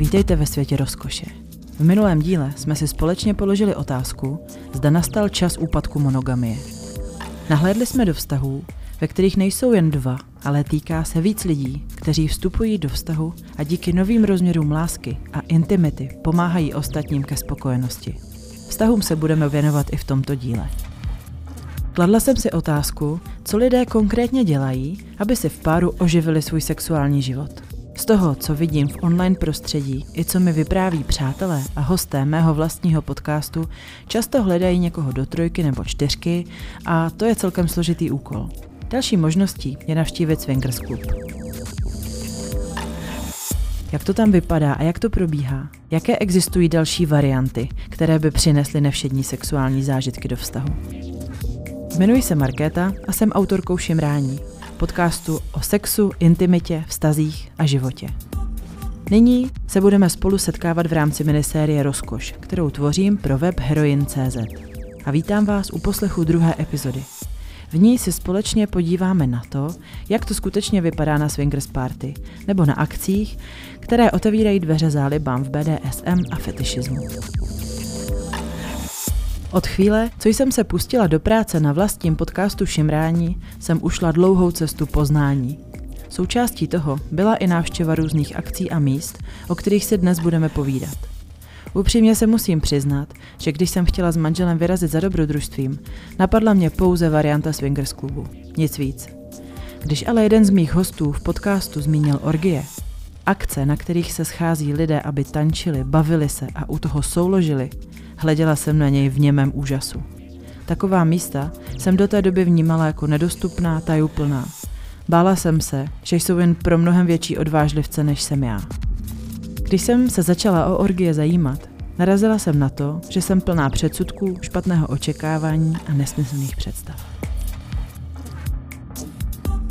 Vítejte ve světě rozkoše. V minulém díle jsme si společně položili otázku, zda nastal čas úpadku monogamie. Nahlédli jsme do vztahů, ve kterých nejsou jen dva, ale týká se víc lidí, kteří vstupují do vztahu a díky novým rozměrům lásky a intimity pomáhají ostatním ke spokojenosti. Vztahům se budeme věnovat i v tomto díle. Kladla jsem si otázku, co lidé konkrétně dělají, aby si v páru oživili svůj sexuální život. Z toho, co vidím v online prostředí i co mi vypráví přátelé a hosté mého vlastního podcastu, často hledají někoho do trojky nebo čtyřky a to je celkem složitý úkol. Další možností je navštívit Swingers Club. Jak to tam vypadá a jak to probíhá? Jaké existují další varianty, které by přinesly nevšední sexuální zážitky do vztahu? Jmenuji se Markéta a jsem autorkou Šimrání, podcastu o sexu, intimitě, vztazích a životě. Nyní se budeme spolu setkávat v rámci minisérie Rozkoš, kterou tvořím pro web Heroin.cz. A vítám vás u poslechu druhé epizody. V ní si společně podíváme na to, jak to skutečně vypadá na swingers party, nebo na akcích, které otevírají dveře zálibám v BDSM a fetišismu. Od chvíle, co jsem se pustila do práce na vlastním podcastu Šimrání, jsem ušla dlouhou cestu poznání. Součástí toho byla i návštěva různých akcí a míst, o kterých si dnes budeme povídat. Upřímně se musím přiznat, že když jsem chtěla s manželem vyrazit za dobrodružstvím, napadla mě pouze varianta swingers klubu. Nic víc. Když ale jeden z mých hostů v podcastu zmínil orgie, akce, na kterých se schází lidé, aby tančili, bavili se a u toho souložili, hleděla jsem na něj v němém úžasu. Taková místa jsem do té doby vnímala jako nedostupná, tajuplná. Bála jsem se, že jsou jen pro mnohem větší odvážlivce, než jsem já. Když jsem se začala o orgie zajímat, narazila jsem na to, že jsem plná předsudků, špatného očekávání a nesmyslných představ.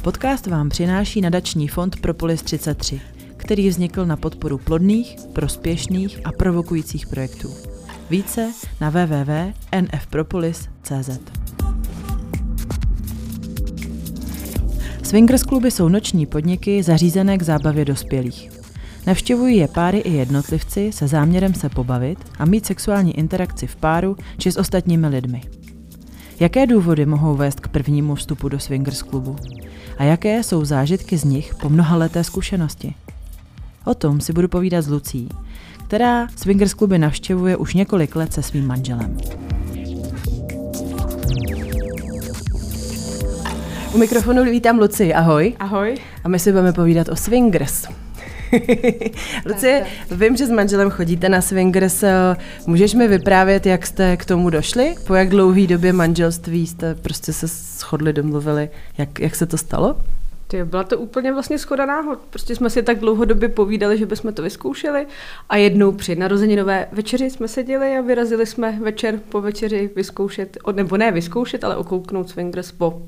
Podcast vám přináší nadační fond Propolis 33, který vznikl na podporu plodných, prospěšných a provokujících projektů. Více na www.nfpropolis.cz Swingers kluby jsou noční podniky zařízené k zábavě dospělých. Navštěvují je páry i jednotlivci se záměrem se pobavit a mít sexuální interakci v páru či s ostatními lidmi. Jaké důvody mohou vést k prvnímu vstupu do swingers klubu? A jaké jsou zážitky z nich po mnoha leté zkušenosti? O tom si budu povídat s Lucí, která swingers kluby navštěvuje už několik let se svým manželem. U mikrofonu vítám Luci, ahoj. Ahoj. A my si budeme povídat o swingers. Lucie, vím, že s manželem chodíte na swingers. Můžeš mi vyprávět, jak jste k tomu došli? Po jak dlouhé době manželství jste prostě se shodli, domluvili? Jak, jak se to stalo? Ty, byla to úplně vlastně schoda náhod. Prostě jsme si tak dlouhodobě povídali, že bychom to vyzkoušeli a jednou při narozeninové večeři jsme seděli a vyrazili jsme večer po večeři vyzkoušet, nebo ne vyzkoušet, ale okouknout swingers po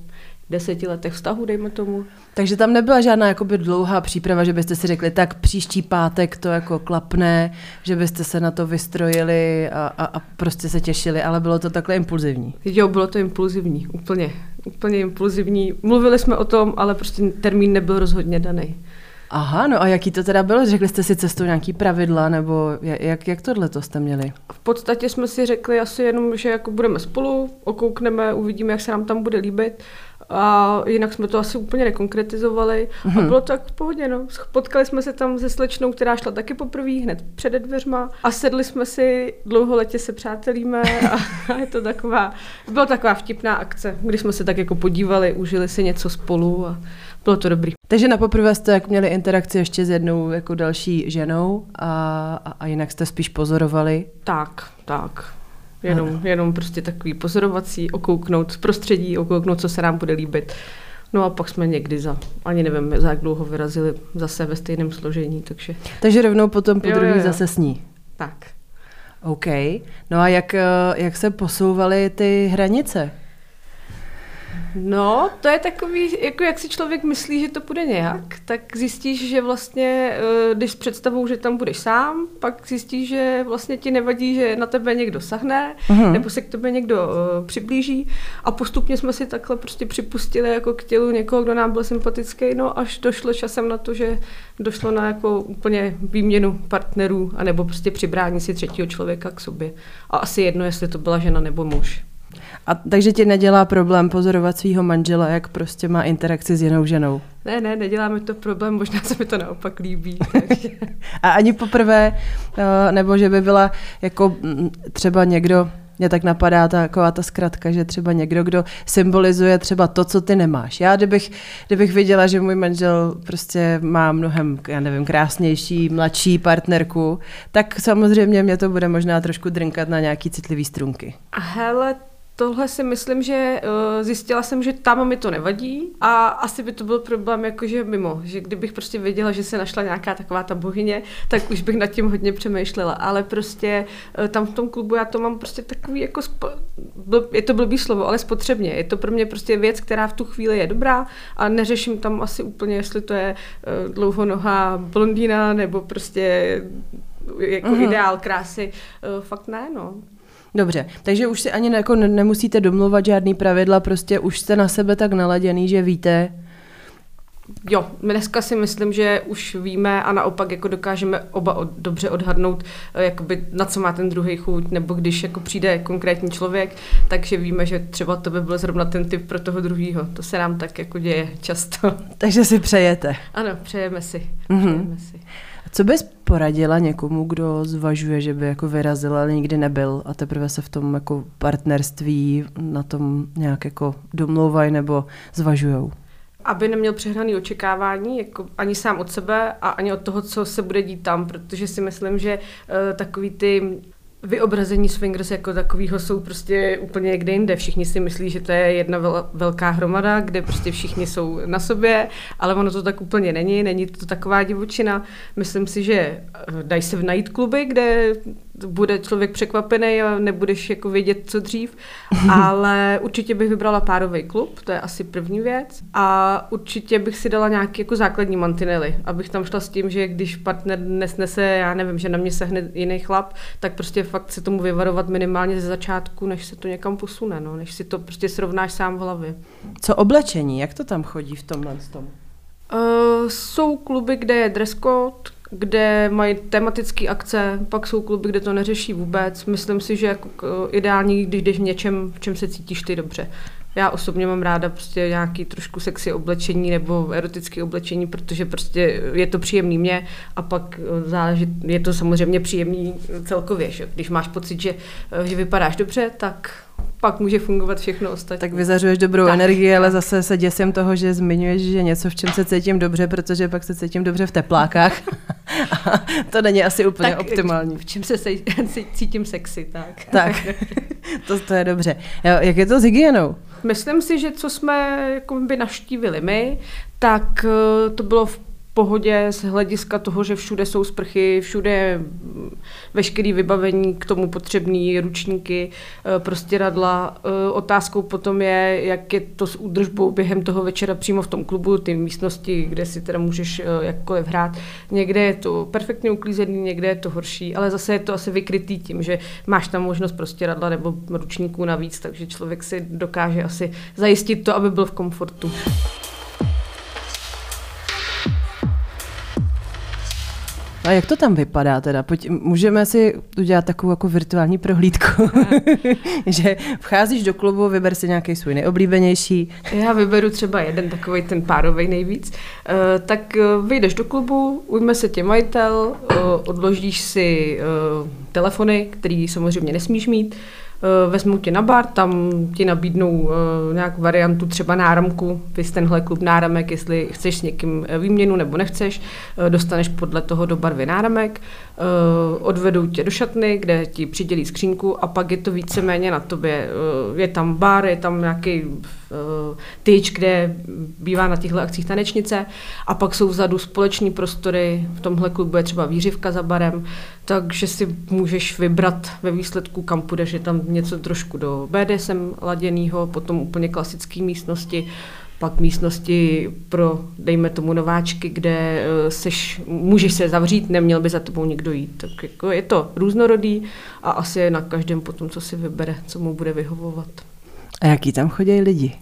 deseti letech vztahu, dejme tomu. Takže tam nebyla žádná jakoby dlouhá příprava, že byste si řekli, tak příští pátek to jako klapne, že byste se na to vystrojili a, a, a prostě se těšili, ale bylo to takhle impulzivní. Jo, bylo to impulzivní, úplně, úplně impulzivní. Mluvili jsme o tom, ale prostě termín nebyl rozhodně daný. Aha, no a jaký to teda bylo? Řekli jste si cestou nějaký pravidla, nebo jak, jak tohle to jste měli? V podstatě jsme si řekli asi jenom, že jako budeme spolu, okoukneme, uvidíme, jak se nám tam bude líbit a jinak jsme to asi úplně nekonkretizovali. Mm-hmm. A mhm. bylo to tak v pohodě. No. Potkali jsme se tam se slečnou, která šla taky poprvé hned před dveřma a sedli jsme si, dlouholetě se přátelíme a, a je to taková, byla taková vtipná akce, kdy jsme se tak jako podívali, užili si něco spolu a bylo to dobrý. Takže na poprvé jste jak měli interakci ještě s jednou jako další ženou a, a, a jinak jste spíš pozorovali? Tak, tak. Jenom, jenom prostě takový pozorovací, okouknout z prostředí, okouknout, co se nám bude líbit. No a pak jsme někdy za, ani nevím, za jak dlouho vyrazili zase ve stejném složení, takže... Takže rovnou potom po druhý zase sní. Tak. OK. No a jak, eh, jak se posouvaly ty hranice? No, to je takový, jako jak si člověk myslí, že to bude nějak, tak zjistíš, že vlastně, eh, když s představou, že tam budeš sám, pak zjistíš, že vlastně ti nevadí, že na tebe někdo sahne, uh-huh. nebo se k tobě někdo uh, přiblíží a postupně jsme si takhle prostě připustili jako k tělu někoho, kdo nám byl sympatický, no až došlo časem na to, že došlo na jako úplně výměnu partnerů, anebo prostě přibrání si třetího člověka k sobě. A asi jedno, jestli to byla žena nebo muž. A takže ti nedělá problém pozorovat svého manžela, jak prostě má interakci s jinou ženou? Ne, ne, neděláme to problém, možná se mi to naopak líbí. a ani poprvé, eh, nebo že by byla jako mm, třeba někdo, mě tak napadá ta, taková ta zkratka, že třeba někdo, kdo symbolizuje třeba to, co ty nemáš. Já kdybych, kdybych viděla, že můj manžel prostě má mnohem, já nevím, krásnější, mladší partnerku, tak samozřejmě mě to bude možná trošku drinkat na nějaký citlivý strunky. A hele, tohle si myslím, že uh, zjistila jsem, že tam mi to nevadí a asi by to byl problém jakože mimo, že kdybych prostě věděla, že se našla nějaká taková ta bohyně, tak už bych nad tím hodně přemýšlela, ale prostě uh, tam v tom klubu já to mám prostě takový jako, spo- bl- je to blbý slovo, ale spotřebně, je to pro mě prostě věc, která v tu chvíli je dobrá a neřeším tam asi úplně, jestli to je uh, dlouhonohá blondýna nebo prostě jako mm-hmm. ideál krásy, uh, fakt ne, no. Dobře, takže už si ani ne, jako nemusíte domluvat žádný pravidla, prostě už jste na sebe tak naladěný, že víte, Jo, dneska si myslím, že už víme a naopak jako dokážeme oba od, dobře odhadnout, eh, jakoby, na co má ten druhý chuť, nebo když jako přijde konkrétní člověk, takže víme, že třeba to by byl zrovna ten typ pro toho druhého. To se nám tak jako děje často. Takže si přejete. Ano, přejeme si. Mm-hmm. Přejeme si. Co bys poradila někomu, kdo zvažuje, že by jako vyrazil, ale nikdy nebyl a teprve se v tom jako partnerství na tom nějak jako domlouvají nebo zvažujou? Aby neměl přehnaný očekávání, jako ani sám od sebe a ani od toho, co se bude dít tam, protože si myslím, že uh, takový ty vyobrazení swingers jako takového jsou prostě úplně někde jinde. Všichni si myslí, že to je jedna velká hromada, kde prostě všichni jsou na sobě, ale ono to tak úplně není, není to taková divočina. Myslím si, že eh, dají se najít kluby, kde bude člověk překvapený a nebudeš jako vědět, co dřív, ale určitě bych vybrala párový klub, to je asi první věc a určitě bych si dala nějaké jako základní mantinely, abych tam šla s tím, že když partner nesnese, já nevím, že na mě sehne jiný chlap, tak prostě fakt se tomu vyvarovat minimálně ze začátku, než se to někam posune, no, než si to prostě srovnáš sám v hlavě. Co oblečení, jak to tam chodí v tomhle tom? Uh, jsou kluby, kde je dress code, kde mají tematické akce, pak jsou kluby, kde to neřeší vůbec. Myslím si, že jako ideální, když jdeš v něčem, v čem se cítíš ty dobře. Já osobně mám ráda prostě nějaký trošku sexy oblečení nebo erotické oblečení, protože prostě je to příjemný mě a pak eh, záleží, je to samozřejmě příjemný celkově, že? Když máš pocit, že, eh, že vypadáš dobře, tak pak může fungovat všechno ostatní. Tak vyzařuješ dobrou tak, energii, ale zase se děsím toho, že zmiňuješ, že něco, v čem se cítím dobře, protože pak se cítím dobře v teplákách. to není asi úplně tak, optimální. V čem se cítím sexy, tak. Tak, to, to je dobře. Jak je to s hygienou? Myslím si, že co jsme jako by naštívili my, tak eh, to bylo v pohodě z hlediska toho, že všude jsou sprchy, všude je veškerý vybavení k tomu potřebný, ručníky, eh, prostě radla. Eh, otázkou potom je, jak je to s údržbou během toho večera přímo v tom klubu, ty místnosti, kde si teda můžeš jakkoliv hrát. Někde je to perfektně uklízený, někde je to horší, ale zase je to asi vykrytý tím, že máš tam možnost prostě radla nebo ručníků navíc, takže člověk si dokáže asi zajistit to, aby byl v komfortu. A jak to tam vypadá teda? Pojď, můžeme si udělat takovou jako virtuální prohlídku, že vcházíš do klubu, vyber si nějaký svůj nejoblíbenější. Já vyberu třeba jeden takový ten párový nejvíc. Uh, tak uh, vyjdeš do klubu, ujme se tě majitel, uh, odložíš si uh, telefony, který samozřejmě nesmíš mít, Eh, vezmou tě na bar, tam ti nabídnou eh, nějak variantu třeba náramku, vys tenhle klub náramek, jestli chceš s někým eh, výměnu nebo nechceš, dostaneš podle toho do barvy náramek, odvedou tě do šatny, kde ti přidělí skřínku a pak je to víceméně na tobě. Je tam bar, je tam nějaký tyč, kde bývá na těchto akcích tanečnice a pak jsou vzadu společní prostory, v tomhle klubu je třeba výřivka za barem, takže si můžeš vybrat ve výsledku, kam půjdeš, je tam něco trošku do BDSM laděného, potom úplně klasické místnosti, pak místnosti pro, dejme tomu, nováčky, kde eh, seš, můžeš se zavřít, neměl by za tebou někdo jít. Tak jako je to různorodý a asi je na každém potom, co si vybere, co mu bude vyhovovat. A jaký tam chodí lidi?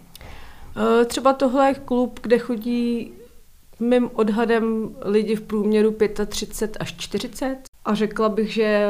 Eh, třeba tohle je klub, kde chodí mým odhadem lidi v průměru 35 až 40 a řekla bych, že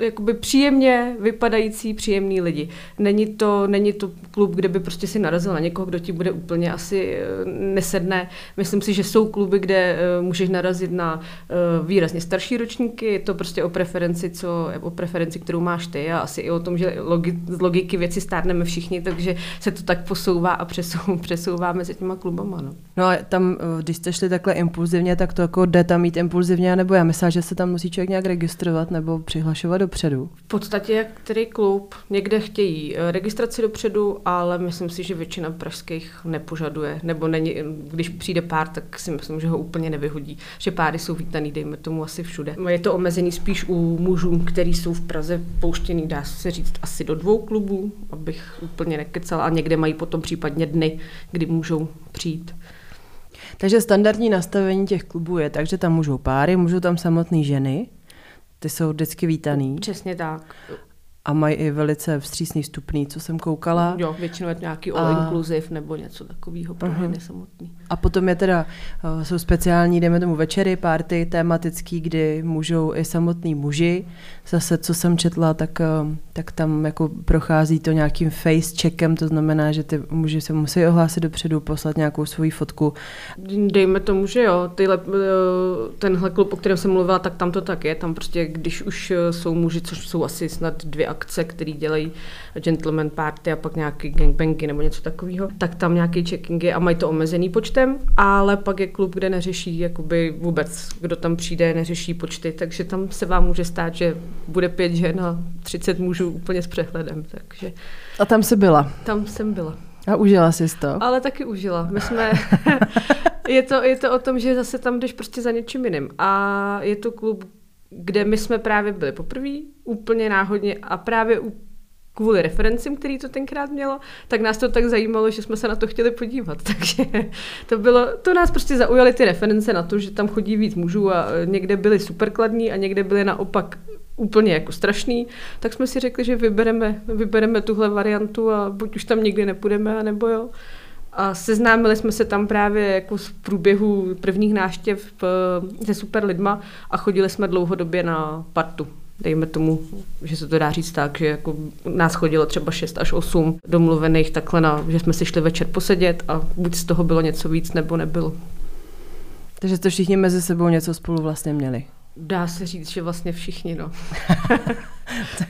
jakoby příjemně vypadající, příjemný lidi. Není to, není to klub, kde by prostě si narazil na někoho, kdo ti bude úplně asi eh, nesedne. Myslím si, že jsou kluby, kde eh, můžeš narazit na eh, výrazně starší ročníky, je to prostě o preferenci, co, o preferenci, kterou máš ty a asi i o tom, že logi, z logiky věci stárneme všichni, takže se to tak posouvá a přesou, přesouvá mezi těma klubama. No. no a tam, když jste šli takhle impulzivně, tak to jako jde tam mít impulzivně, nebo já myslím, že se tam musí člověk nějak registrovat nebo přihlašovat dopředu? V podstatě jak který klub. Někde chtějí eh, registraci dopředu, ale myslím si, že většina pražských nepožaduje. Nebo není, když přijde pár, tak si myslím, že ho úplně nevyhodí. Že páry jsou vítaný, dejme tomu asi všude. Je to omezený spíš u mužů, kteří jsou v Praze pouštěný, dá se říct, asi do dvou klubů, abych úplně nekecala. A někde mají potom případně dny, kdy můžou přijít. Takže standardní nastavení těch klubů je tak, že tam můžou páry, můžou tam samotné ženy, ty jsou vždycky vítaný. Přesně tak. A mají i velice vstřícný vstupný, co jsem koukala. Jo, většinou je to nějaký all inclusive nebo něco takového pro uh-huh. samotný. A potom je teda, uh, jsou speciální, dejme tomu večery, party tematický, kdy můžou i samotní muži. Zase, co jsem četla, tak, uh, tak tam jako prochází to nějakým face checkem, to znamená, že ty muži se musí ohlásit dopředu, poslat nějakou svoji fotku. Dejme tomu, že jo, tyhle, uh, tenhle klub, o kterém jsem mluvila, tak tam to tak je. Tam prostě, když už jsou muži, což jsou asi snad dvě akce, které dělají gentleman party a pak nějaký gangbangy nebo něco takového, tak tam nějaký checking je a mají to omezený počtem, ale pak je klub, kde neřeší jakoby vůbec, kdo tam přijde, neřeší počty, takže tam se vám může stát, že bude pět žen a 30 mužů úplně s přehledem. Takže... A tam se byla? Tam jsem byla. A užila jsi to? Ale taky užila. My jsme... je, to, je to o tom, že zase tam jdeš prostě za něčím jiným. A je to klub, kde my jsme právě byli poprvé, úplně náhodně a právě kvůli referencím, který to tenkrát mělo, tak nás to tak zajímalo, že jsme se na to chtěli podívat. Takže to bylo, to nás prostě zaujaly ty reference na to, že tam chodí víc mužů a někde byli superkladní a někde byli naopak úplně jako strašný, tak jsme si řekli, že vybereme, vybereme tuhle variantu a buď už tam nikdy nepůjdeme, nebo jo. A seznámili jsme se tam právě jako z průběhu prvních náštěv eh, se super lidma a chodili jsme dlouhodobě na partu. Dejme tomu, že se to dá říct tak, že jako nás chodilo třeba 6 až 8 domluvených takhle, na, že jsme si šli večer posedět a buď z toho bylo něco víc, nebo nebylo. Takže to všichni mezi sebou něco spolu vlastně měli. Dá se říct, že vlastně všichni, no.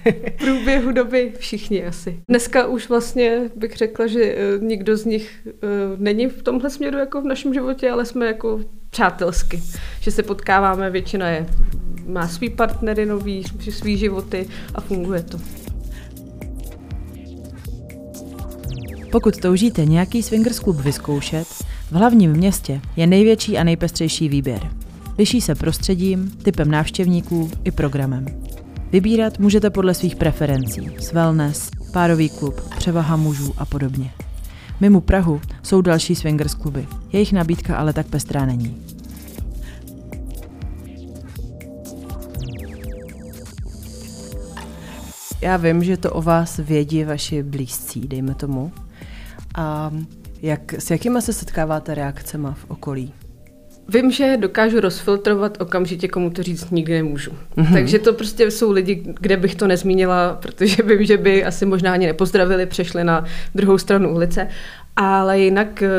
v průběhu doby všichni asi. Dneska už vlastně bych řekla, že eh, nikdo z nich eh, není v tomhle směru jako v našem životě, ale jsme jako přátelsky, že se potkáváme, většina je, má svý partnery nový, svý životy a funguje to. Pokud toužíte nějaký swingers klub vyzkoušet, v hlavním městě je největší a nejpestřejší výběr. Liší se prostředím, typem návštěvníků i programem. Vybírat můžete podle svých preferencí, wellness, párový klub, převaha mužů a podobně. Mimo Prahu jsou další swingers kluby, jejich nabídka ale tak pestrá není. Já vím, že to o vás vědí vaši blízcí, dejme tomu. A jak, s jakými se setkáváte reakcemi v okolí? Vím, že dokážu rozfiltrovat okamžitě, komu to říct nikdy nemůžu. Mm-hmm. Takže to prostě jsou lidi, kde bych to nezmínila, protože vím, že by asi možná ani nepozdravili, přešli na druhou stranu ulice. Ale jinak, eh,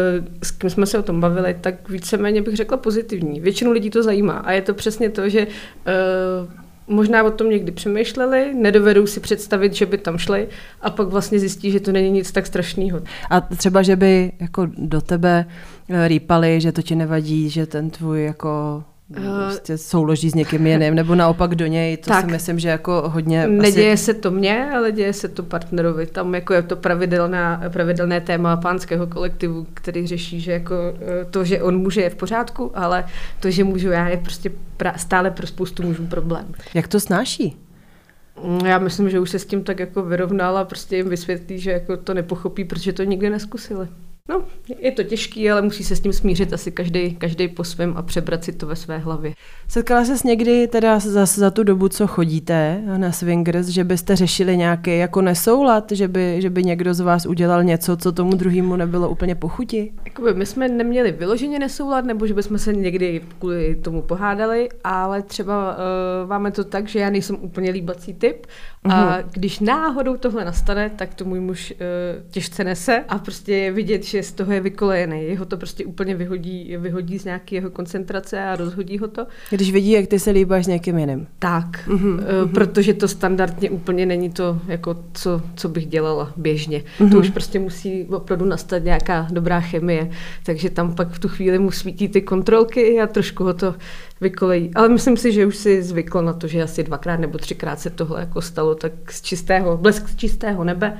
s kým jsme se o tom bavili, tak víceméně bych řekla pozitivní. Většinu lidí to zajímá a je to přesně to, že uh, možná o tom někdy přemýšleli, nedovedou si představit, že by tam šli a pak vlastně zjistí, že to není nic tak strašného. A třeba, že by jako do tebe eh, rýpali, že to ti nevadí, že ten tvůj jako prostě souloží s někým jiným, nebo naopak do něj, to tak, si myslím, že jako hodně... Neděje asi... se to mně, ale děje se to partnerovi. Tam jako je to pravidelná, pravidelné téma pánského kolektivu, který řeší, že jako eh, to, že on může je v pořádku, ale to, že můžu já, je prostě pra, stále pro spoustu mužů problém. Jak to snáší? Mm, já myslím, že už se s tím tak jako vyrovnala, prostě jim vysvětlí, že jako to nepochopí, protože to nikdy neskusili. No, je to těžký, ale musí se s tím smířit asi každý, každý po svém a přebrat si to ve své hlavě. Setkala ses někdy teda za, za tu dobu, co chodíte na swingers, že byste řešili nějaký jako nesoulad, že by, že by někdo z vás udělal něco, co tomu druhému nebylo úplně pochuti? Jakoby my jsme neměli vyloženě nesoulad, nebo že bychom se někdy kvůli tomu pohádali, ale třeba uh, máme to tak, že já nejsem úplně líbací typ a mhm. když náhodou tohle nastane, tak to můj muž uh, těžce nese a prostě je vidět, že z toho je vykolejený. Jeho to prostě úplně vyhodí, vyhodí z nějaké jeho koncentrace a rozhodí ho to. Když vidí, jak ty se líbáš s někým jiným. Tak, uh, uh, protože to standardně úplně není to, jako co, co bych dělala běžně. Uh-huh. To mhm. už prostě musí opravdu nastat nějaká dobrá chemie, takže tam pak v tu chvíli mu svítí ty kontrolky a trošku ho to vykolejí. Ale myslím si, že už si zvyklo na to, že asi dvakrát nebo třikrát se tohle jako stalo tak z čistého, blesk z čistého nebe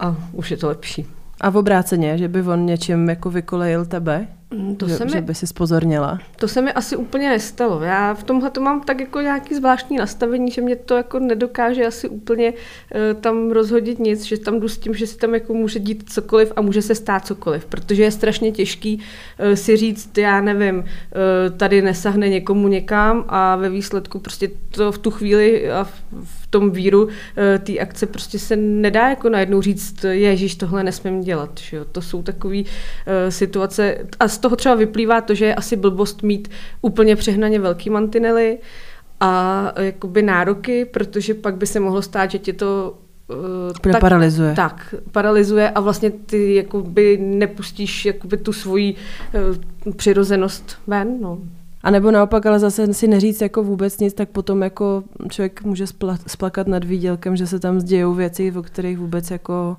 a už je to lepší. A v obráceně, že by on něčím jako vykolejil tebe? Mm, to že, se mi, že by si spozornila? To se mi asi úplně nestalo. Já v tomhle to mám tak jako nějaký zvláštní nastavení, že mě to jako nedokáže asi úplně uh, tam rozhodit nic, že tam jdu s tím, že si tam jako může dít cokoliv a může se stát cokoliv, protože je strašně těžký uh, si říct, já nevím, uh, tady nesahne někomu někam a ve výsledku prostě to v tu chvíli a v, v tom víru té akce prostě se nedá jako najednou říct, ježíš, tohle nesmím dělat. Že jo? To jsou takové situace a z toho třeba vyplývá to, že je asi blbost mít úplně přehnaně velký mantinely a jakoby nároky, protože pak by se mohlo stát, že tě to uh, tak, paralizuje. Tak, paralizuje a vlastně ty jakoby nepustíš jakoby tu svoji uh, přirozenost ven. No. A nebo naopak, ale zase si neříct jako vůbec nic, tak potom jako člověk může spla- splakat nad výdělkem, že se tam zdějou věci, o kterých vůbec jako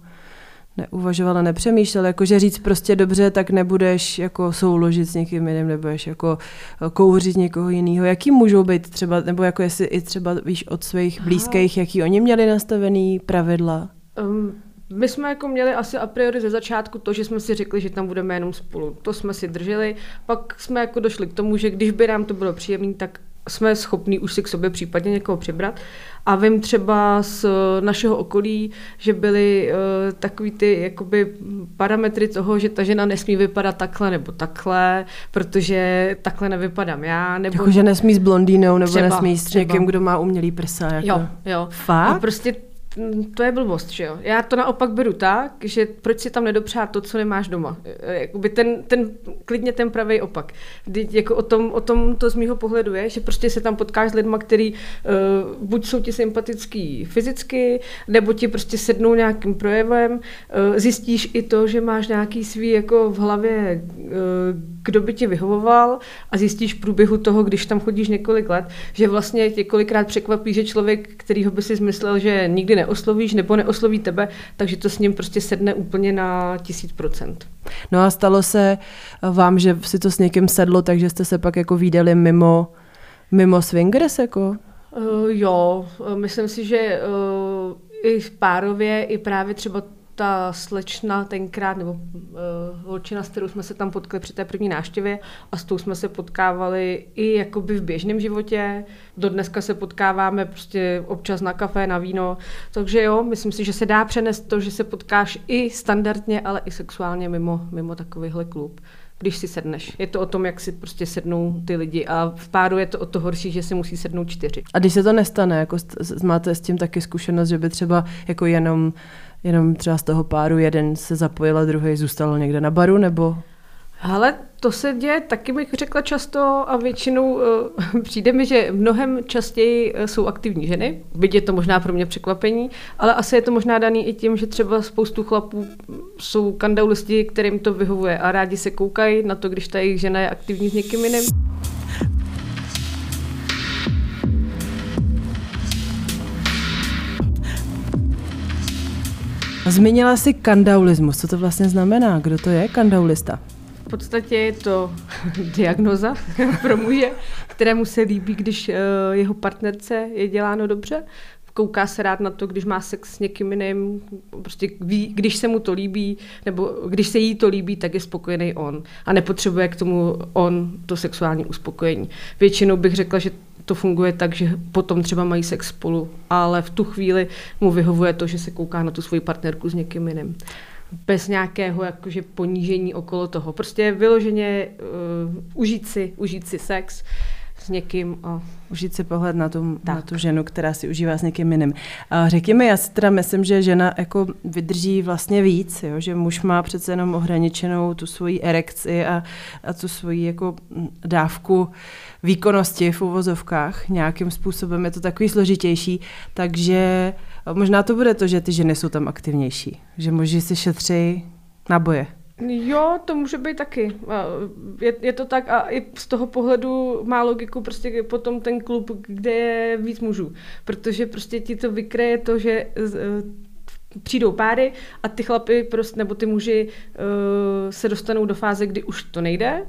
neuvažovala, nepřemýšlela, jakože říct prostě dobře, tak nebudeš jako souložit s někým jiným, nebudeš jako eh, kouřit někoho jiného. Jaký můžou být třeba, nebo jako jestli i třeba víš od svých blízkých, jaký oni měli nastavený pravidla? Um, my jsme jako měli asi a priori ze začátku to, že jsme si řekli, že tam budeme jenom spolu. To jsme si drželi. Pak jsme jako došli k tomu, že když by nám to bylo příjemné, tak jsme schopní už si k sobě případně někoho přibrat. A vím třeba z našeho okolí, že byly uh, takový ty jakoby parametry toho, že ta žena nesmí vypadat takhle nebo takhle, protože takhle nevypadám já. Nebo... Jako, že nesmí s blondýnou nebo třeba, nesmí s třeba. někým, kdo má umělý prsa. Jako... Jo, jo. Fakt? A prostě to je blbost, že jo. Já to naopak beru tak, že proč si tam nedopřát to, co nemáš doma. E, jakoby ten, ten, klidně ten pravý opak. Kdy, jako o tom, o tom to z mýho pohledu je, že prostě se tam potkáš s lidma, který uh, buď jsou ti sympatický fyzicky, nebo ti prostě sednou nějakým projevem. Uh, zjistíš i to, že máš nějaký svý jako v hlavě, uh, kdo by ti vyhovoval a zjistíš v průběhu toho, když tam chodíš několik let, že vlastně tě kolikrát překvapí, že člověk, kterýho by si zmyslel, že nikdy ne neoslovíš nebo neosloví tebe, takže to s ním prostě sedne úplně na tisíc procent. No a stalo se vám, že si to s někým sedlo, takže jste se pak jako výdali mimo, mimo swingers jako? Uh, jo, myslím si, že uh, i párově, i právě třeba ta slečna tenkrát, nebo uh, holčina, s kterou jsme se tam potkali při té první návštěvě a s tou jsme se potkávali i jakoby v běžném životě. Do dneska se potkáváme prostě občas na kafe, na víno. Takže jo, myslím si, že se dá přenést to, že se potkáš i standardně, ale i sexuálně mimo, mimo takovýhle klub když si sedneš. Je to o tom, jak si prostě sednou ty lidi a v páru je to o to horší, že si musí sednout čtyři. A když se to nestane, jako máte s tím taky zkušenost, že by třeba jako jenom jenom třeba z toho páru jeden se zapojil a druhý zůstal někde na baru, nebo? Ale to se děje taky, bych řekla často a většinou uh, přijde mi, že mnohem častěji uh, jsou aktivní ženy. Byť je to možná pro mě překvapení, ale asi je to možná daný i tím, že třeba spoustu chlapů jsou kandaulisti, kterým to vyhovuje a rádi se koukají na to, když ta jejich žena je aktivní s někým jiným. Zmínila si kandaulismus. Co to vlastně znamená? Kdo to je kandaulista? V podstatě je to diagnoza pro muže, kterému se líbí, když uh, jeho partnerce je děláno dobře. Kouká se rád na to, když má sex s někým jiným, prostě ví, když se mu to líbí, nebo když se jí to líbí, tak je spokojený on. A nepotřebuje k tomu on to sexuální uspokojení. Většinou bych řekla, že to funguje tak, že potom třeba mají sex spolu, ale v tu chvíli mu vyhovuje to, že se kouká na tu svoji partnerku s někým jiným bez nějakého jakože ponížení okolo toho. Prostě vyloženě uh, užít, si, užít si sex s někým. A... Užít si pohled na tu, na tu ženu, která si užívá s někým jiným. A řekni mi, já si teda myslím, že žena jako vydrží vlastně víc, jo? že muž má přece jenom ohraničenou tu svoji erekci a, a tu svoji jako dávku výkonnosti v uvozovkách. Nějakým způsobem je to takový složitější, takže možná to bude to, že ty ženy jsou tam aktivnější, že muži si šetří na boje. Jo, to může být taky. Je, je to tak a i z toho pohledu má logiku prostě potom ten klub, kde je víc mužů. Protože prostě ti to vykreje to, že e, přijdou páry a ty chlapy prostě, nebo ty muži uh, se dostanou do fáze, kdy už to nejde,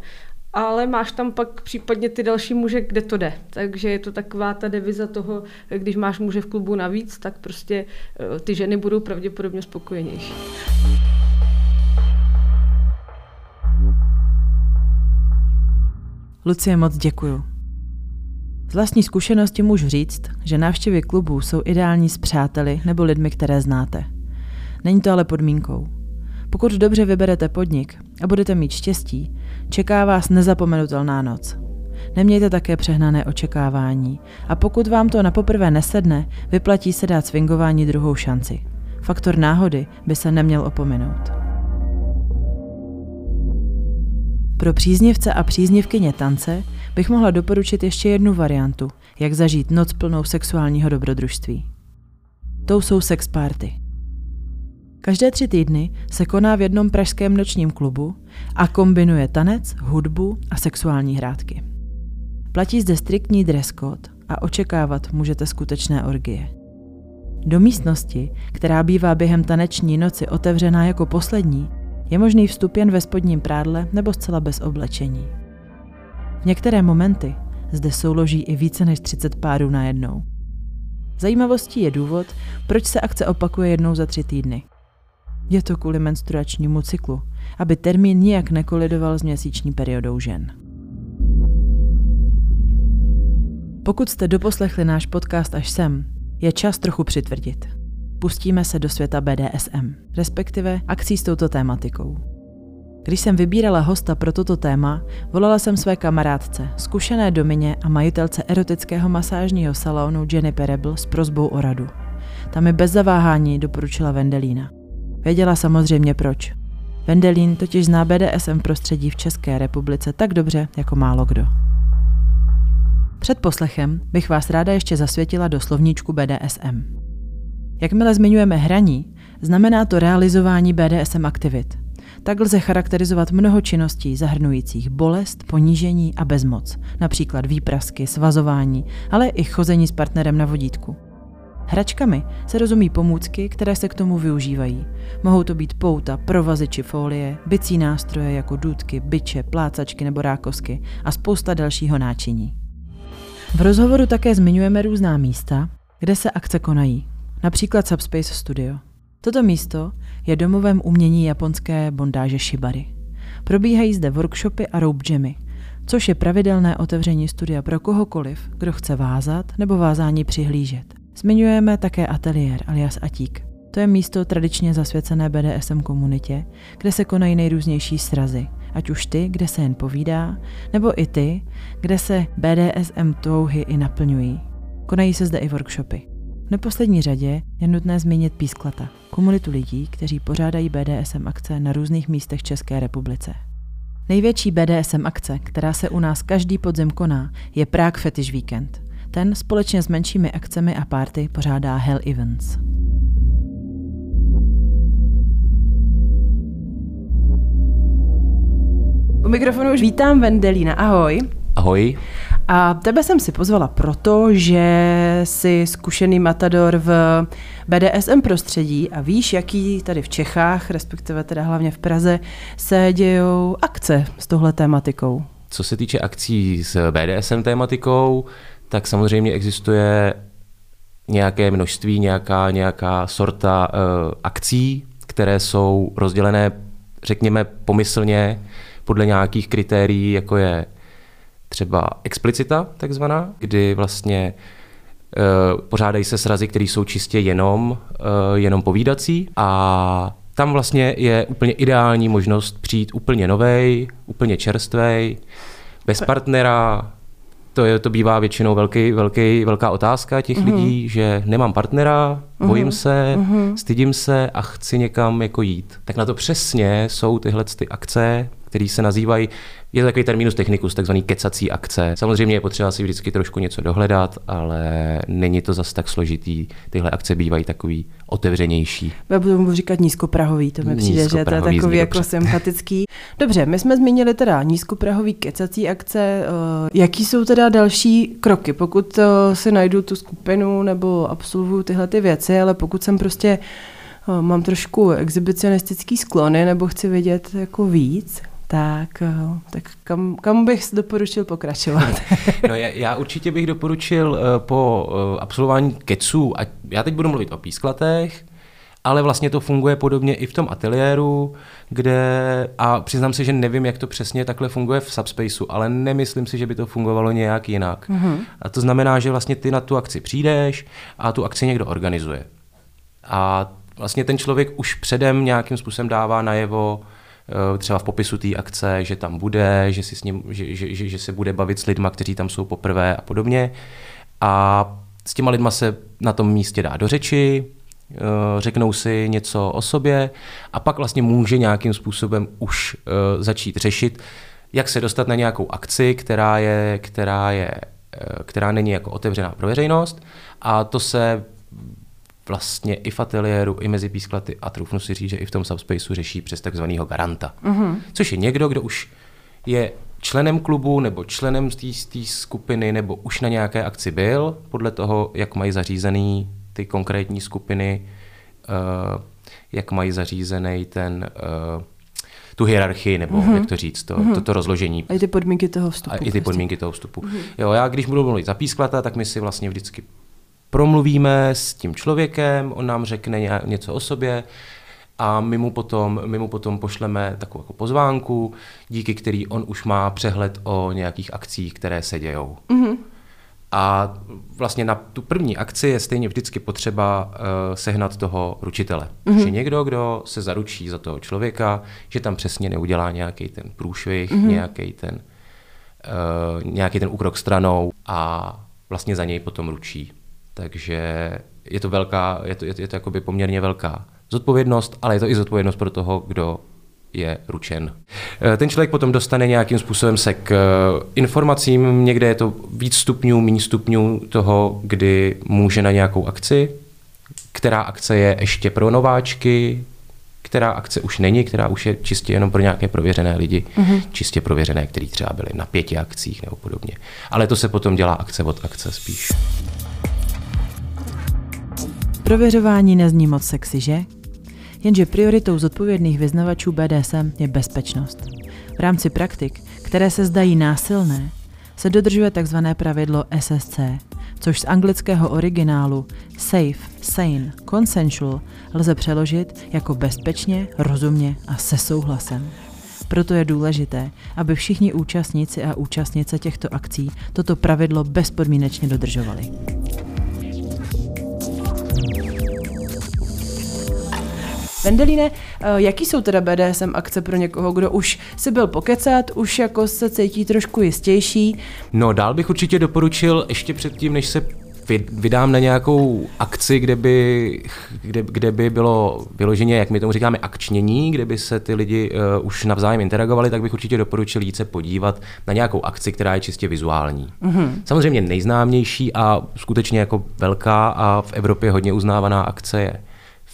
ale máš tam pak případně ty další muže, kde to jde. Takže je to taková ta deviza toho, když máš muže v klubu navíc, tak prostě uh, ty ženy budou pravděpodobně spokojenější. Lucie, moc děkuju. Z vlastní zkušenosti můžu říct, že návštěvy klubů jsou ideální s přáteli nebo lidmi, které znáte. Není to ale podmínkou. Pokud dobře vyberete podnik a budete mít štěstí, čeká vás nezapomenutelná noc. Nemějte také přehnané očekávání a pokud vám to na poprvé nesedne, vyplatí se dát swingování druhou šanci. Faktor náhody by se neměl opomenout. Pro příznivce a příznivkyně tance bych mohla doporučit ještě jednu variantu, jak zažít noc plnou sexuálního dobrodružství. Tou jsou sex party. Každé tři týdny se koná v jednom pražském nočním klubu a kombinuje tanec, hudbu a sexuální hrátky. Platí zde striktní dress code a očekávat můžete skutečné orgie. Do místnosti, která bývá během taneční noci otevřená jako poslední, je možný vstup jen ve spodním prádle nebo zcela bez oblečení. V některé momenty zde souloží i více než 30 párů na jednou. Zajímavostí je důvod, proč se akce opakuje jednou za tři týdny. Je to kvůli menstruačnímu cyklu, aby termín nijak nekolidoval s měsíční periodou žen. Pokud jste doposlechli náš podcast až sem, je čas trochu přitvrdit pustíme se do světa BDSM, respektive akcí s touto tématikou. Když jsem vybírala hosta pro toto téma, volala jsem své kamarádce, zkušené domině a majitelce erotického masážního salonu Jenny Perebl s prozbou o radu. Ta mi bez zaváhání doporučila Vendelína. Věděla samozřejmě proč. Vendelín totiž zná BDSM prostředí v České republice tak dobře jako málo kdo. Před poslechem bych vás ráda ještě zasvětila do slovníčku BDSM. Jakmile zmiňujeme hraní, znamená to realizování BDSM aktivit. Tak lze charakterizovat mnoho činností zahrnujících bolest, ponížení a bezmoc, například výprasky, svazování, ale i chození s partnerem na vodítku. Hračkami se rozumí pomůcky, které se k tomu využívají. Mohou to být pouta, provazy či folie, bicí nástroje jako důdky, byče, plácačky nebo rákosky a spousta dalšího náčiní. V rozhovoru také zmiňujeme různá místa, kde se akce konají, například Subspace Studio. Toto místo je domovem umění japonské bondáže shibari. Probíhají zde workshopy a rope jammy, což je pravidelné otevření studia pro kohokoliv, kdo chce vázat nebo vázání přihlížet. Zmiňujeme také ateliér alias Atík. To je místo tradičně zasvěcené BDSM komunitě, kde se konají nejrůznější srazy, ať už ty, kde se jen povídá, nebo i ty, kde se BDSM touhy i naplňují. Konají se zde i workshopy. V neposlední řadě je nutné zmínit Písklata, komunitu lidí, kteří pořádají BDSM akce na různých místech České republice. Největší BDSM akce, která se u nás každý podzem koná, je Prague Fetish Weekend. Ten společně s menšími akcemi a párty pořádá Hell Events. U mikrofonu už vítám Vendelína. Ahoj. Ahoj. A tebe jsem si pozvala proto, že jsi zkušený matador v BDSM prostředí a víš, jaký tady v Čechách, respektive teda hlavně v Praze, se dějou akce s tohle tématikou. Co se týče akcí s BDSM tématikou, tak samozřejmě existuje nějaké množství, nějaká, nějaká sorta uh, akcí, které jsou rozdělené, řekněme, pomyslně podle nějakých kritérií, jako je třeba explicita takzvaná, kdy vlastně uh, pořádají se srazy, které jsou čistě jenom, uh, jenom povídací a tam vlastně je úplně ideální možnost přijít úplně novej, úplně čerstvej, bez partnera, to, je, to bývá většinou velký, velký, velká otázka těch mm-hmm. lidí, že nemám partnera, bojím mm-hmm. se, mm-hmm. stydím se a chci někam jako jít. Tak na to přesně jsou tyhle ty akce, které se nazývají je to takový terminus technicus, takzvaný kecací akce. Samozřejmě je potřeba si vždycky trošku něco dohledat, ale není to zas tak složitý. Tyhle akce bývají takový otevřenější. Já budu říkat nízkoprahový, to mi přijde, že to je takový jako dobře. sympatický. Dobře, my jsme zmínili teda nízkoprahový kecací akce. Eh, jaký jsou teda další kroky, pokud eh, si najdu tu skupinu nebo absolvuju tyhle ty věci, ale pokud jsem prostě eh, mám trošku exhibicionistický sklony nebo chci vědět jako víc, tak, eh, tak kam, kam bych doporučil pokračovat? no já, já určitě bych doporučil uh, po uh, absolvování keců, a já teď budu mluvit o písklatech, ale vlastně to funguje podobně i v tom ateliéru, kde, a přiznám se, že nevím, jak to přesně takhle funguje v Subspaceu, ale nemyslím si, že by to fungovalo nějak jinak. Mm-hmm. A to znamená, že vlastně ty na tu akci přijdeš a tu akci někdo organizuje. A vlastně ten člověk už předem nějakým způsobem dává najevo, Eh, třeba v popisu té akce, že tam bude, že, si s ním, že, že, že, že se bude bavit s lidma, kteří tam jsou poprvé a podobně. A s těma lidma se na tom místě dá do řeči, eh, řeknou si něco o sobě a pak vlastně může nějakým způsobem už eh, začít řešit, jak se dostat na nějakou akci, která je, která je která není jako otevřená pro veřejnost a to se vlastně i v ateliéru, i mezi písklaty a trufnu si říct, že i v tom subspaceu řeší přes takzvaného garanta. Mm-hmm. Což je někdo, kdo už je členem klubu nebo členem té skupiny nebo už na nějaké akci byl, podle toho, jak mají zařízený ty konkrétní skupiny, uh, jak mají zařízený ten uh, tu hierarchii, nebo mm-hmm. jak to říct, to, mm-hmm. to, to rozložení. A i ty podmínky toho vstupu. A i ty prostě. podmínky toho vstupu. Mm-hmm. Jo, já když budu mluvit za písklata, tak my si vlastně vždycky promluvíme s tím člověkem, on nám řekne něco o sobě a my mu potom, my mu potom pošleme takovou jako pozvánku, díky který on už má přehled o nějakých akcích, které se dějou. Mm-hmm. A vlastně na tu první akci je stejně vždycky potřeba uh, sehnat toho ručitele. Mm-hmm. Že někdo, kdo se zaručí za toho člověka, že tam přesně neudělá nějaký ten průšvih, mm-hmm. nějaký ten, uh, nějaký ten úkrok stranou a vlastně za něj potom ručí. Takže je to velká, je to, je to, je to jakoby poměrně velká zodpovědnost, ale je to i zodpovědnost pro toho, kdo je ručen. Eh, ten člověk potom dostane nějakým způsobem se k eh, informacím, někde je to víc stupňů, méně stupňů toho, kdy může na nějakou akci, která akce je ještě pro nováčky, která akce už není, která už je čistě jenom pro nějaké prověřené lidi, mm-hmm. čistě prověřené, kteří třeba byli na pěti akcích nebo podobně. Ale to se potom dělá akce od akce spíš. Prověřování nezní moc sexy, že? Jenže prioritou zodpovědných vyznavačů BDSM je bezpečnost. V rámci praktik, které se zdají násilné, se dodržuje tzv. pravidlo SSC, což z anglického originálu safe, sane, consensual lze přeložit jako bezpečně, rozumně a se souhlasem. Proto je důležité, aby všichni účastníci a účastnice těchto akcí toto pravidlo bezpodmínečně dodržovali. Vendelíne, eh, jaký jsou teda BDSM akce pro někoho, kdo už si byl pokecat, už jako se cítí trošku jistější? No, dál bych určitě doporučil ještě předtím, než se vydám na nějakou akci, kde by, kde, kde by bylo vyloženě, jak my tomu říkáme, akčnění, kde by se ty lidi uh, už navzájem interagovali, tak bych určitě doporučil jít se podívat na nějakou akci, která je čistě vizuální. Mm-hmm. Samozřejmě nejznámější a skutečně jako velká a v Evropě hodně uznávaná akce je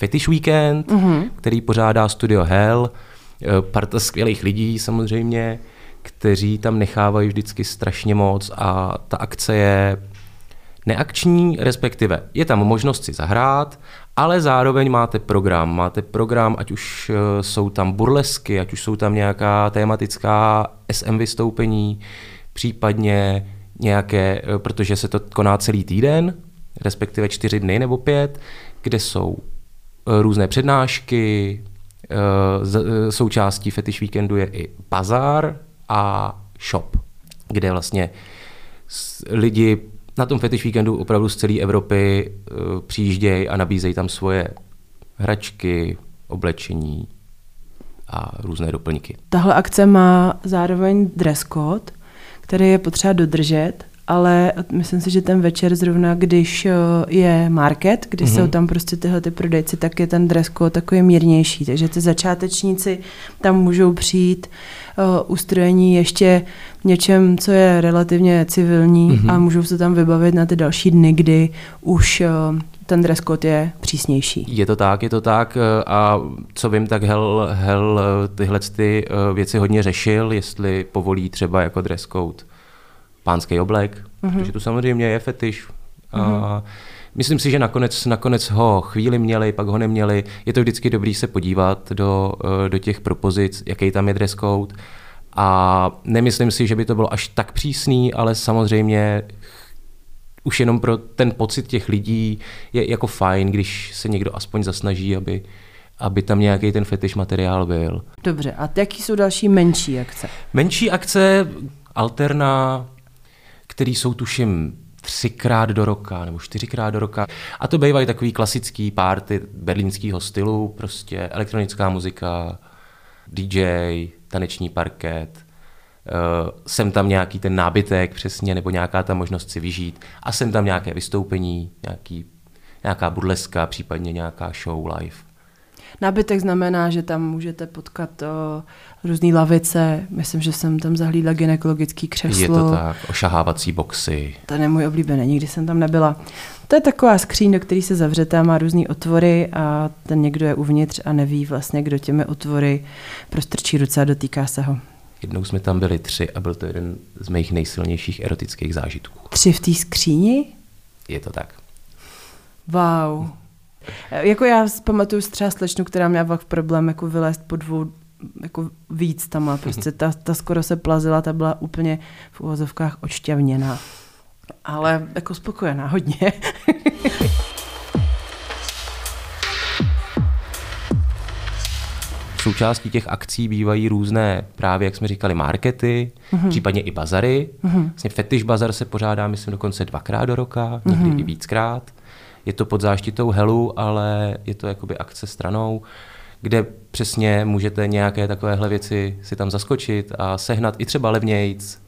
Fetish Weekend, mm-hmm. který pořádá Studio Hell, eh, parta skvělých lidí samozřejmě, kteří tam nechávají vždycky strašně moc a ta akce je neakční, respektive je tam možnost si zahrát, ale zároveň máte program. Máte program, ať už eh, jsou tam burlesky, ať už jsou tam nějaká tématická SM vystoupení, případně nějaké, eh, protože se to koná celý týden, respektive čtyři dny nebo pět, kde jsou různé přednášky, součástí Fetish Weekendu je i bazar a shop, kde vlastně lidi na tom Fetish Weekendu opravdu z celé Evropy přijíždějí a nabízejí tam svoje hračky, oblečení a různé doplňky. Tahle akce má zároveň dress code, který je potřeba dodržet, ale myslím si, že ten večer zrovna, když eh, je market, když mm-hmm. jsou tam prostě tyhle ty prodejci, tak je ten dress code takový mírnější, takže ty začátečníci tam můžou přijít uh, ustrojení ještě něčem, co je relativně civilní mm-hmm. a můžou se tam vybavit na ty další dny, kdy už uh, ten dress code je přísnější. Je to tak, je to tak a co vím, tak Hel, Hel tyhle ty věci hodně řešil, jestli povolí třeba jako dress code pánský oblek, mm-hmm. protože to samozřejmě je fetiš. A mm-hmm. Myslím si, že nakonec, nakonec ho chvíli měli, pak ho neměli. Je to vždycky dobrý se podívat do, eh, do těch propozic, jaký tam je dress code. A nemyslím si, že by to bylo až tak přísný, ale samozřejmě už jenom pro ten pocit těch lidí je jako fajn, když se někdo aspoň zasnaží, aby, aby tam nějaký ten fetiš materiál byl. Dobře, a jaký jsou další menší akce? Menší akce, alterna, který jsou tuším třikrát do roka nebo čtyřikrát do roka. A to bývají takový klasický párty berlínského stylu, prostě elektronická muzika, DJ, taneční parket, uh, tam nějaký ten nábytek přesně, nebo nějaká ta možnost si vyžít a jsem tam nějaké vystoupení, nějaký, nějaká burleska, případně nějaká show live. Nábytek znamená, že tam můžete potkat o, různé lavice. Myslím, že jsem tam zahlídla gynekologický křeslo. Je to tak, ošahávací boxy. To je můj oblíbený, nikdy jsem tam nebyla. To je taková skříň, do které se zavřete a má různé otvory a ten někdo je uvnitř a neví vlastně, kdo těmi otvory prostrčí ruce a dotýká se ho. Jednou jsme tam byli tři a byl to jeden z mých nejsilnějších erotických zážitků. Tři v té skříni? Je to tak. Wow. Jako já pamatuju třeba slečnu, která měla fakt problém jako vylézt po dvou jako víc tam a prostě ta, ta skoro se plazila, ta byla úplně v uvozovkách odšťavněná. Ale jako spokojená hodně. Součástí těch akcí bývají různé právě, jak jsme říkali, markety, mm-hmm. případně i bazary. Mm-hmm. Vlastně fetish bazar se pořádá, myslím, dokonce dvakrát do roka, někdy mm-hmm. i víckrát. Je to pod záštitou Helu, ale je to jakoby akce stranou, kde přesně můžete nějaké takovéhle věci si tam zaskočit a sehnat i třeba levnějc.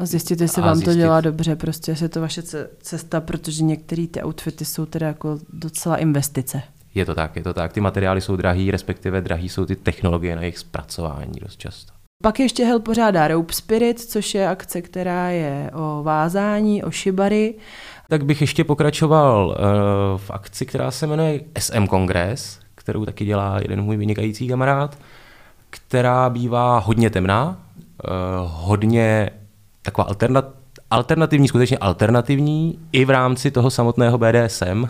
A zjistit, jestli vám zjistit. to dělá dobře, prostě jestli je to vaše cesta, protože některé ty outfity jsou teda jako docela investice. Je to tak, je to tak. Ty materiály jsou drahý, respektive drahý jsou ty technologie na jejich zpracování dost často. Pak ještě Hel pořádá Rope Spirit, což je akce, která je o vázání, o šibary tak bych ještě pokračoval uh, v akci, která se jmenuje SM Kongres, kterou taky dělá jeden můj vynikající kamarád, která bývá hodně temná, uh, hodně taková alternat, alternativní, skutečně alternativní, i v rámci toho samotného BDSM.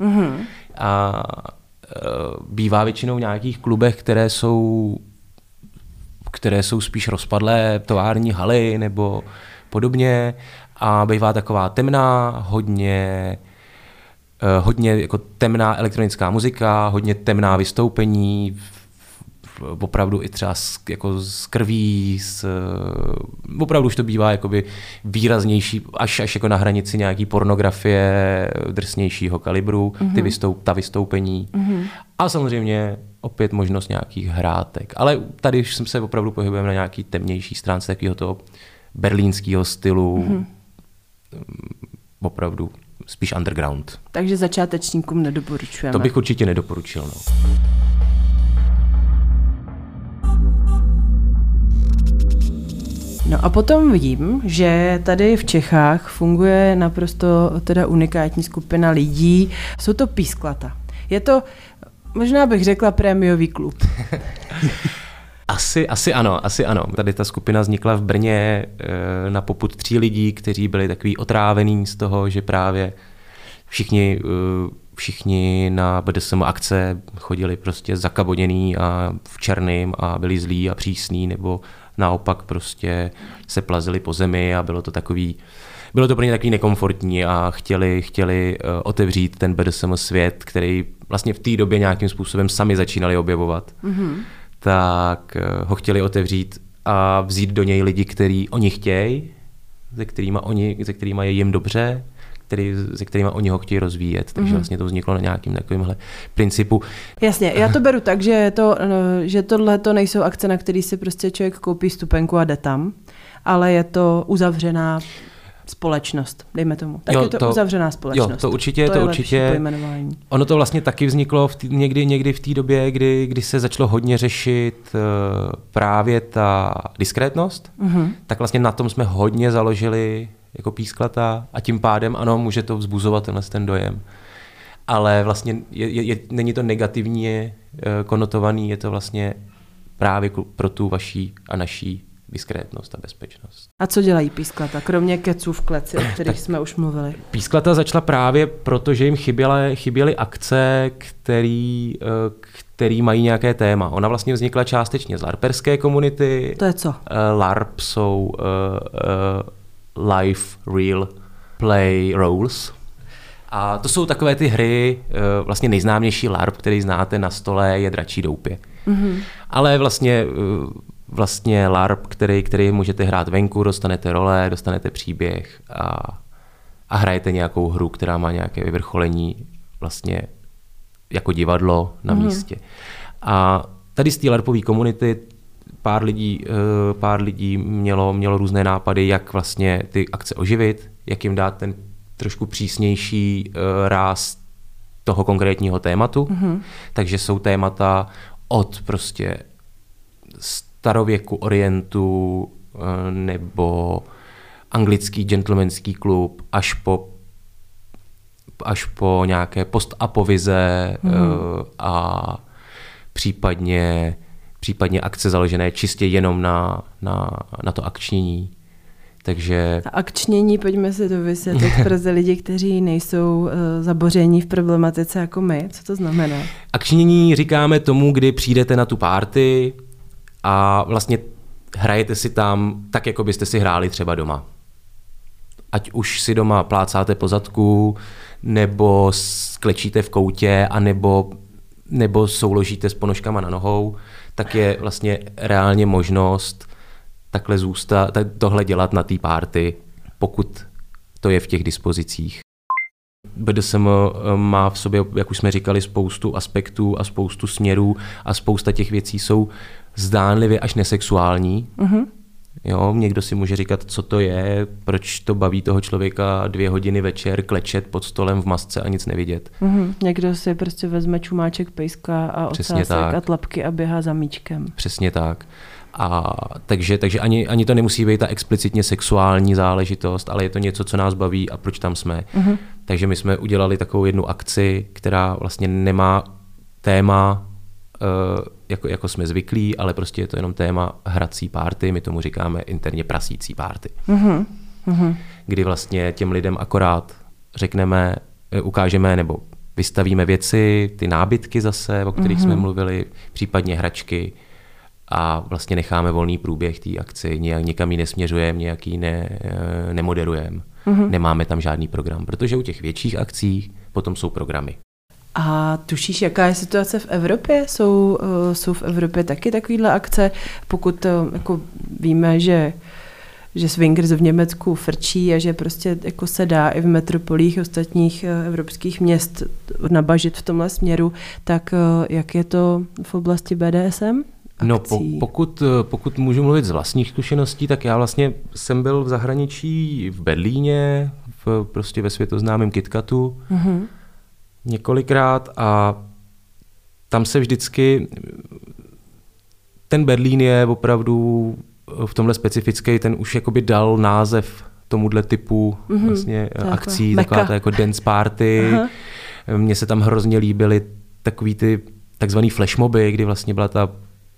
Mm-hmm. A uh, bývá většinou v nějakých klubech, které jsou které jsou spíš rozpadlé tovární haly nebo podobně a bývá taková temná, hodně eh, hodně jako temná elektronická muzika, hodně temná vystoupení, opravdu i třeba s, jako z krví, s, opravdu už to bývá jakoby výraznější, až, až jako na hranici nějaký pornografie drsnějšího kalibru, mm-hmm. ty mhm. vystoup, ta vystoupení. Mm-hmm. A samozřejmě opět možnost nějakých hrátek. Ale tady už jsem se opravdu pohybujeme na nějaký temnější stránce takového toho berlínského stylu, mm-hmm. Opravdu spíš underground. Takže začátečníkům nedoporučujeme. To bych určitě nedoporučil. No. No a potom vidím, že tady v Čechách funguje naprosto teda unikátní skupina lidí. Jsou to písklata. Je to, možná bych řekla, prémiový klub. Asi, asi ano, asi ano. Tady ta skupina vznikla v Brně eh, na poput tří lidí, kteří byli takový otrávení z toho, že právě všichni, eh, všichni na BDSM akce chodili prostě zakaboděný a v černým a byli zlí a přísní, nebo naopak prostě se plazili po zemi a bylo to takový, bylo to pro ně takový nekomfortní a chtěli, chtěli eh, otevřít ten BDSM svět, který vlastně v té době nějakým způsobem sami začínali objevovat. Mm-hmm. Tak ho chtěli otevřít a vzít do něj lidi, který oni chtějí, se kterými, oni, se kterými je jim dobře který, se kterými oni ho chtějí rozvíjet. Takže mm-hmm. vlastně to vzniklo na nějakým takovýmhle principu. Jasně, já to beru tak, že, to, eh, že tohle to nejsou akce, na který si prostě člověk koupí stupenku a jde tam, ale je to uzavřená společnost, dejme tomu. Tak jo, je to, to uzavřená společnost. Jo, to určitě, to, to určitě. Ono to vlastně taky vzniklo v tý, někdy, někdy v té době, kdy, kdy se začalo hodně řešit uh, právě ta diskrétnost, uh-huh. tak vlastně na tom jsme hodně založili jako písklata a tím pádem ano, může to vzbuzovat tenhle ten dojem. Ale vlastně je, je, je, není to negativně je, konotovaný, je to vlastně právě pro tu vaší a naší diskrétnost a bezpečnost. A co dělají písklata, kromě keců v kleci, o kterých jsme už mluvili? Písklata začala právě proto, že jim chyběly, chyběly akce, který, eh, který mají nějaké téma. Ona vlastně vznikla částečně z larperské komunity. To je co? Eh, LARP jsou uh, uh, live, real play roles. A to jsou takové ty hry, vlastně nejznámější LARP, který znáte na stole, je Dračí doupě. Mm-hmm. Ale vlastně vlastně LARP, který, který můžete hrát venku, dostanete role, dostanete příběh a, a hrajete nějakou hru, která má nějaké vyvrcholení vlastně jako divadlo na mm. místě. A tady z té LARPové komunity pár lidí, eh, pár lidí mělo, mělo různé nápady, jak vlastně ty akce oživit, jak jim dát ten trošku přísnější eh, ráz toho konkrétního tématu. Mm-hmm. Takže jsou témata od prostě starověku orientu eh, nebo anglický gentlemanský klub až po až po nějaké postapovize mm. a případně, případně akce založené čistě jenom na, na, na to akčnění. Takže... A akčnění, pojďme si to vysvětlit pro lidi, kteří nejsou uh, zaboření v problematice jako my. Co to znamená? Akčnění říkáme tomu, kdy přijdete na tu párty, a vlastně hrajete si tam tak, jako byste si hráli třeba doma. Ať už si doma plácáte po zadku, nebo sklečíte v koutě, anebo, nebo souložíte s ponožkama na nohou, tak je vlastně reálně možnost takhle zůstat, tohle dělat na té párty, pokud to je v těch dispozicích. BDSM eh, má v sobě, jak už jsme říkali, spoustu aspektů a spoustu směrů a spousta těch věcí jsou zdánlivě až nesexuální. Mm-hmm. Jo, někdo si může říkat, co to je, proč to baví toho člověka dvě hodiny večer klečet pod stolem v masce a nic nevidět. Mm-hmm. Někdo si prostě vezme čumáček pejska a ocásek a tlapky a běhá za míčkem. Přesně tak. A takže, takže ani, ani to nemusí být ta explicitně sexuální záležitost, ale je to něco, co nás baví a proč tam jsme. Mm-hmm. Takže my jsme udělali takovou jednu akci, která vlastně nemá téma Eh, jako, jako jsme zvyklí, ale prostě je to jenom téma hrací párty, my tomu říkáme interně prasící párty. Mm-hmm. Kdy vlastně těm lidem akorát řekneme, eh, ukážeme nebo vystavíme věci, ty nábytky zase, o kterých mm-hmm. jsme mluvili, případně hračky a vlastně necháme volný průběh té akci, nějak někam ji nesměřujeme, nějak ji ne, eh, nemoderujeme. Mm-hmm. Nemáme tam žádný program, protože u těch větších akcí potom jsou programy. A tušíš, jaká je situace v Evropě? Jsou, uh, jsou v Evropě taky takovéhle akce? Pokud uh, jako víme, že že swingers v Německu frčí a že prostě jako se dá i v metropolích ostatních uh, evropských měst nabažit v tomhle směru, tak jak je to v oblasti BDSM? Akcí? No po, pokud, pokud můžu mluvit z vlastních zkušeností, tak já vlastně jsem byl v zahraničí v Berlíně, v, prostě ve světoznámém KitKatu. Mm-hmm několikrát a tam se vždycky ten Berlín je opravdu v tomhle specifický, ten už jakoby dal název tomuhle typu mm-hmm, vlastně akcí, meka. taková ta jako dance party. Mně se tam hrozně líbily takový ty takzvaný flashmoby, kdy vlastně byla ta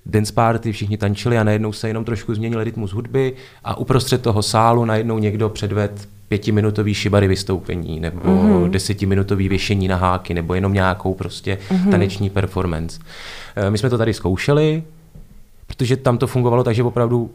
dance party, všichni tančili a najednou se jenom trošku změnil rytmus hudby a uprostřed toho sálu najednou někdo předved pětiminutový šibary vystoupení nebo mm-hmm. desetiminutový věšení na háky nebo jenom nějakou prostě mm-hmm. taneční performance. Eh, my jsme to tady zkoušeli, protože tam to fungovalo tak, že opravdu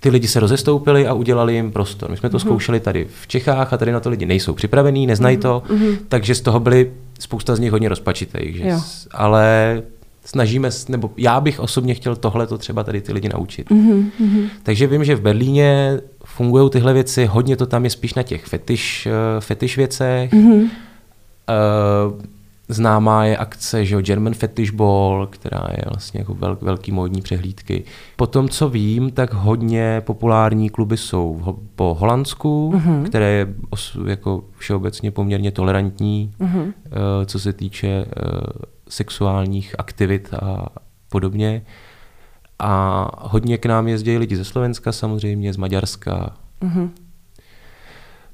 ty lidi se rozestoupili a udělali jim prostor. My jsme to mm-hmm. zkoušeli tady v Čechách a tady na to lidi nejsou připravení, neznají mm-hmm. to, mm-hmm. takže z toho byly spousta z nich hodně rozpačitých. Že? Ale snažíme, nebo já bych osobně chtěl tohle to třeba tady ty lidi naučit. Mm-hmm. Takže vím, že v Berlíně fungují tyhle věci, hodně to tam je spíš na těch fetiš, eh, fetiš věcech. Mm-hmm. Uh, Známá je akce že German Fetish Ball, která je vlastně jako vel, velký módní přehlídky. Po tom, co vím, tak hodně populární kluby jsou ho, po Holandsku, uh-huh. které je os, jako všeobecně poměrně tolerantní, uh-huh. uh, co se týče uh, sexuálních aktivit a podobně. A hodně k nám jezdí lidi ze Slovenska samozřejmě, z Maďarska. Uh-huh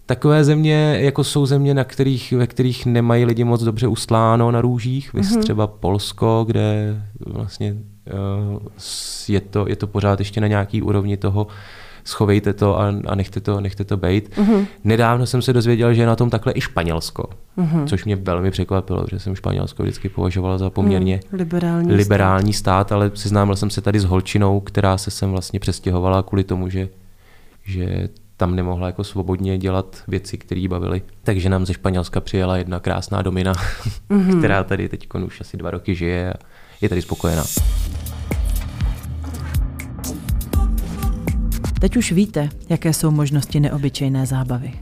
takové země, jako jsou země, na kterých, ve kterých nemají lidi moc dobře ustláno na růžích, mm-hmm. třeba Polsko, kde vlastně uh, je, to, je to pořád ještě na nějaký úrovni toho, schovejte to a, a nechte to, nechte to bejt. Mm-hmm. Nedávno jsem se dozvěděl, že je na tom takhle i Španělsko, mm-hmm. což mě velmi překvapilo, že jsem Španělsko vždycky považoval za poměrně mm, liberální, liberální stát. stát, ale seznámil jsem se tady s holčinou, která se sem vlastně přestěhovala kvůli tomu, že že tam nemohla jako svobodně dělat věci, které jí bavily. Takže nám ze Španělska přijela jedna krásná domina, mm-hmm. která tady teď už asi dva roky žije a je tady spokojená. Teď už víte, jaké jsou možnosti neobyčejné zábavy.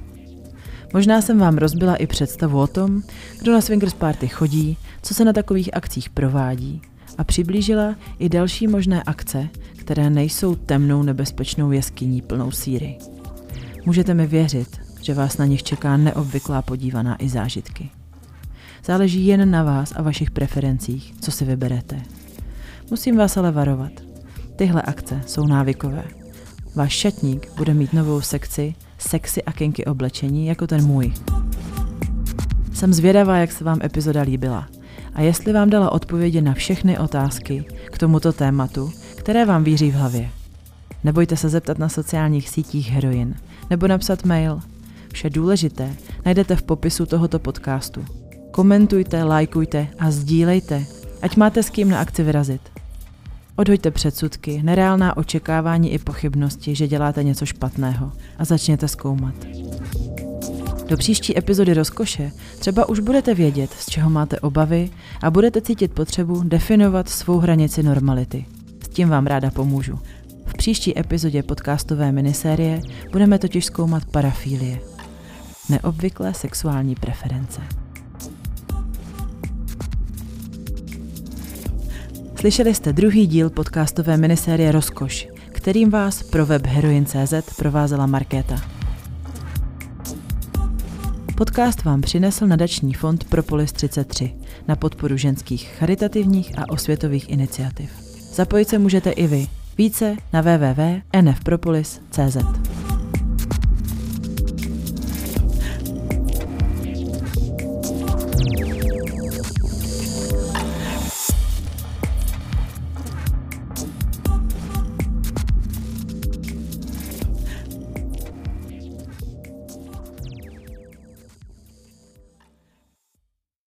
Možná jsem vám rozbila i představu o tom, kdo na swingers party chodí, co se na takových akcích provádí a přiblížila i další možné akce, které nejsou temnou nebezpečnou jeskyní plnou síry. Můžete mi věřit, že vás na nich čeká neobvyklá podívaná i zážitky. Záleží jen na vás a vašich preferencích, co si vyberete. Musím vás ale varovat. Tyhle akce jsou návykové. Váš šatník bude mít novou sekci sexy a kinky oblečení jako ten můj. Jsem zvědavá, jak se vám epizoda líbila a jestli vám dala odpovědi na všechny otázky k tomuto tématu, které vám víří v hlavě. Nebojte se zeptat na sociálních sítích Heroin nebo napsat mail. Vše důležité najdete v popisu tohoto podcastu. Komentujte, lajkujte a sdílejte, ať máte s kým na akci vyrazit. Odhoďte předsudky, nereálná očekávání i pochybnosti, že děláte něco špatného a začněte zkoumat. Do příští epizody rozkoše třeba už budete vědět, z čeho máte obavy a budete cítit potřebu definovat svou hranici normality. S tím vám ráda pomůžu. V příští epizodě podcastové minisérie budeme totiž zkoumat parafílie. Neobvyklé sexuální preference. Slyšeli jste druhý díl podcastové minisérie Rozkoš, kterým vás pro web Heroin.cz provázela Markéta. Podcast vám přinesl nadační fond Propolis 33 na podporu ženských charitativních a osvětových iniciativ. Zapojit se můžete i vy více na www.nfpropolis.cz.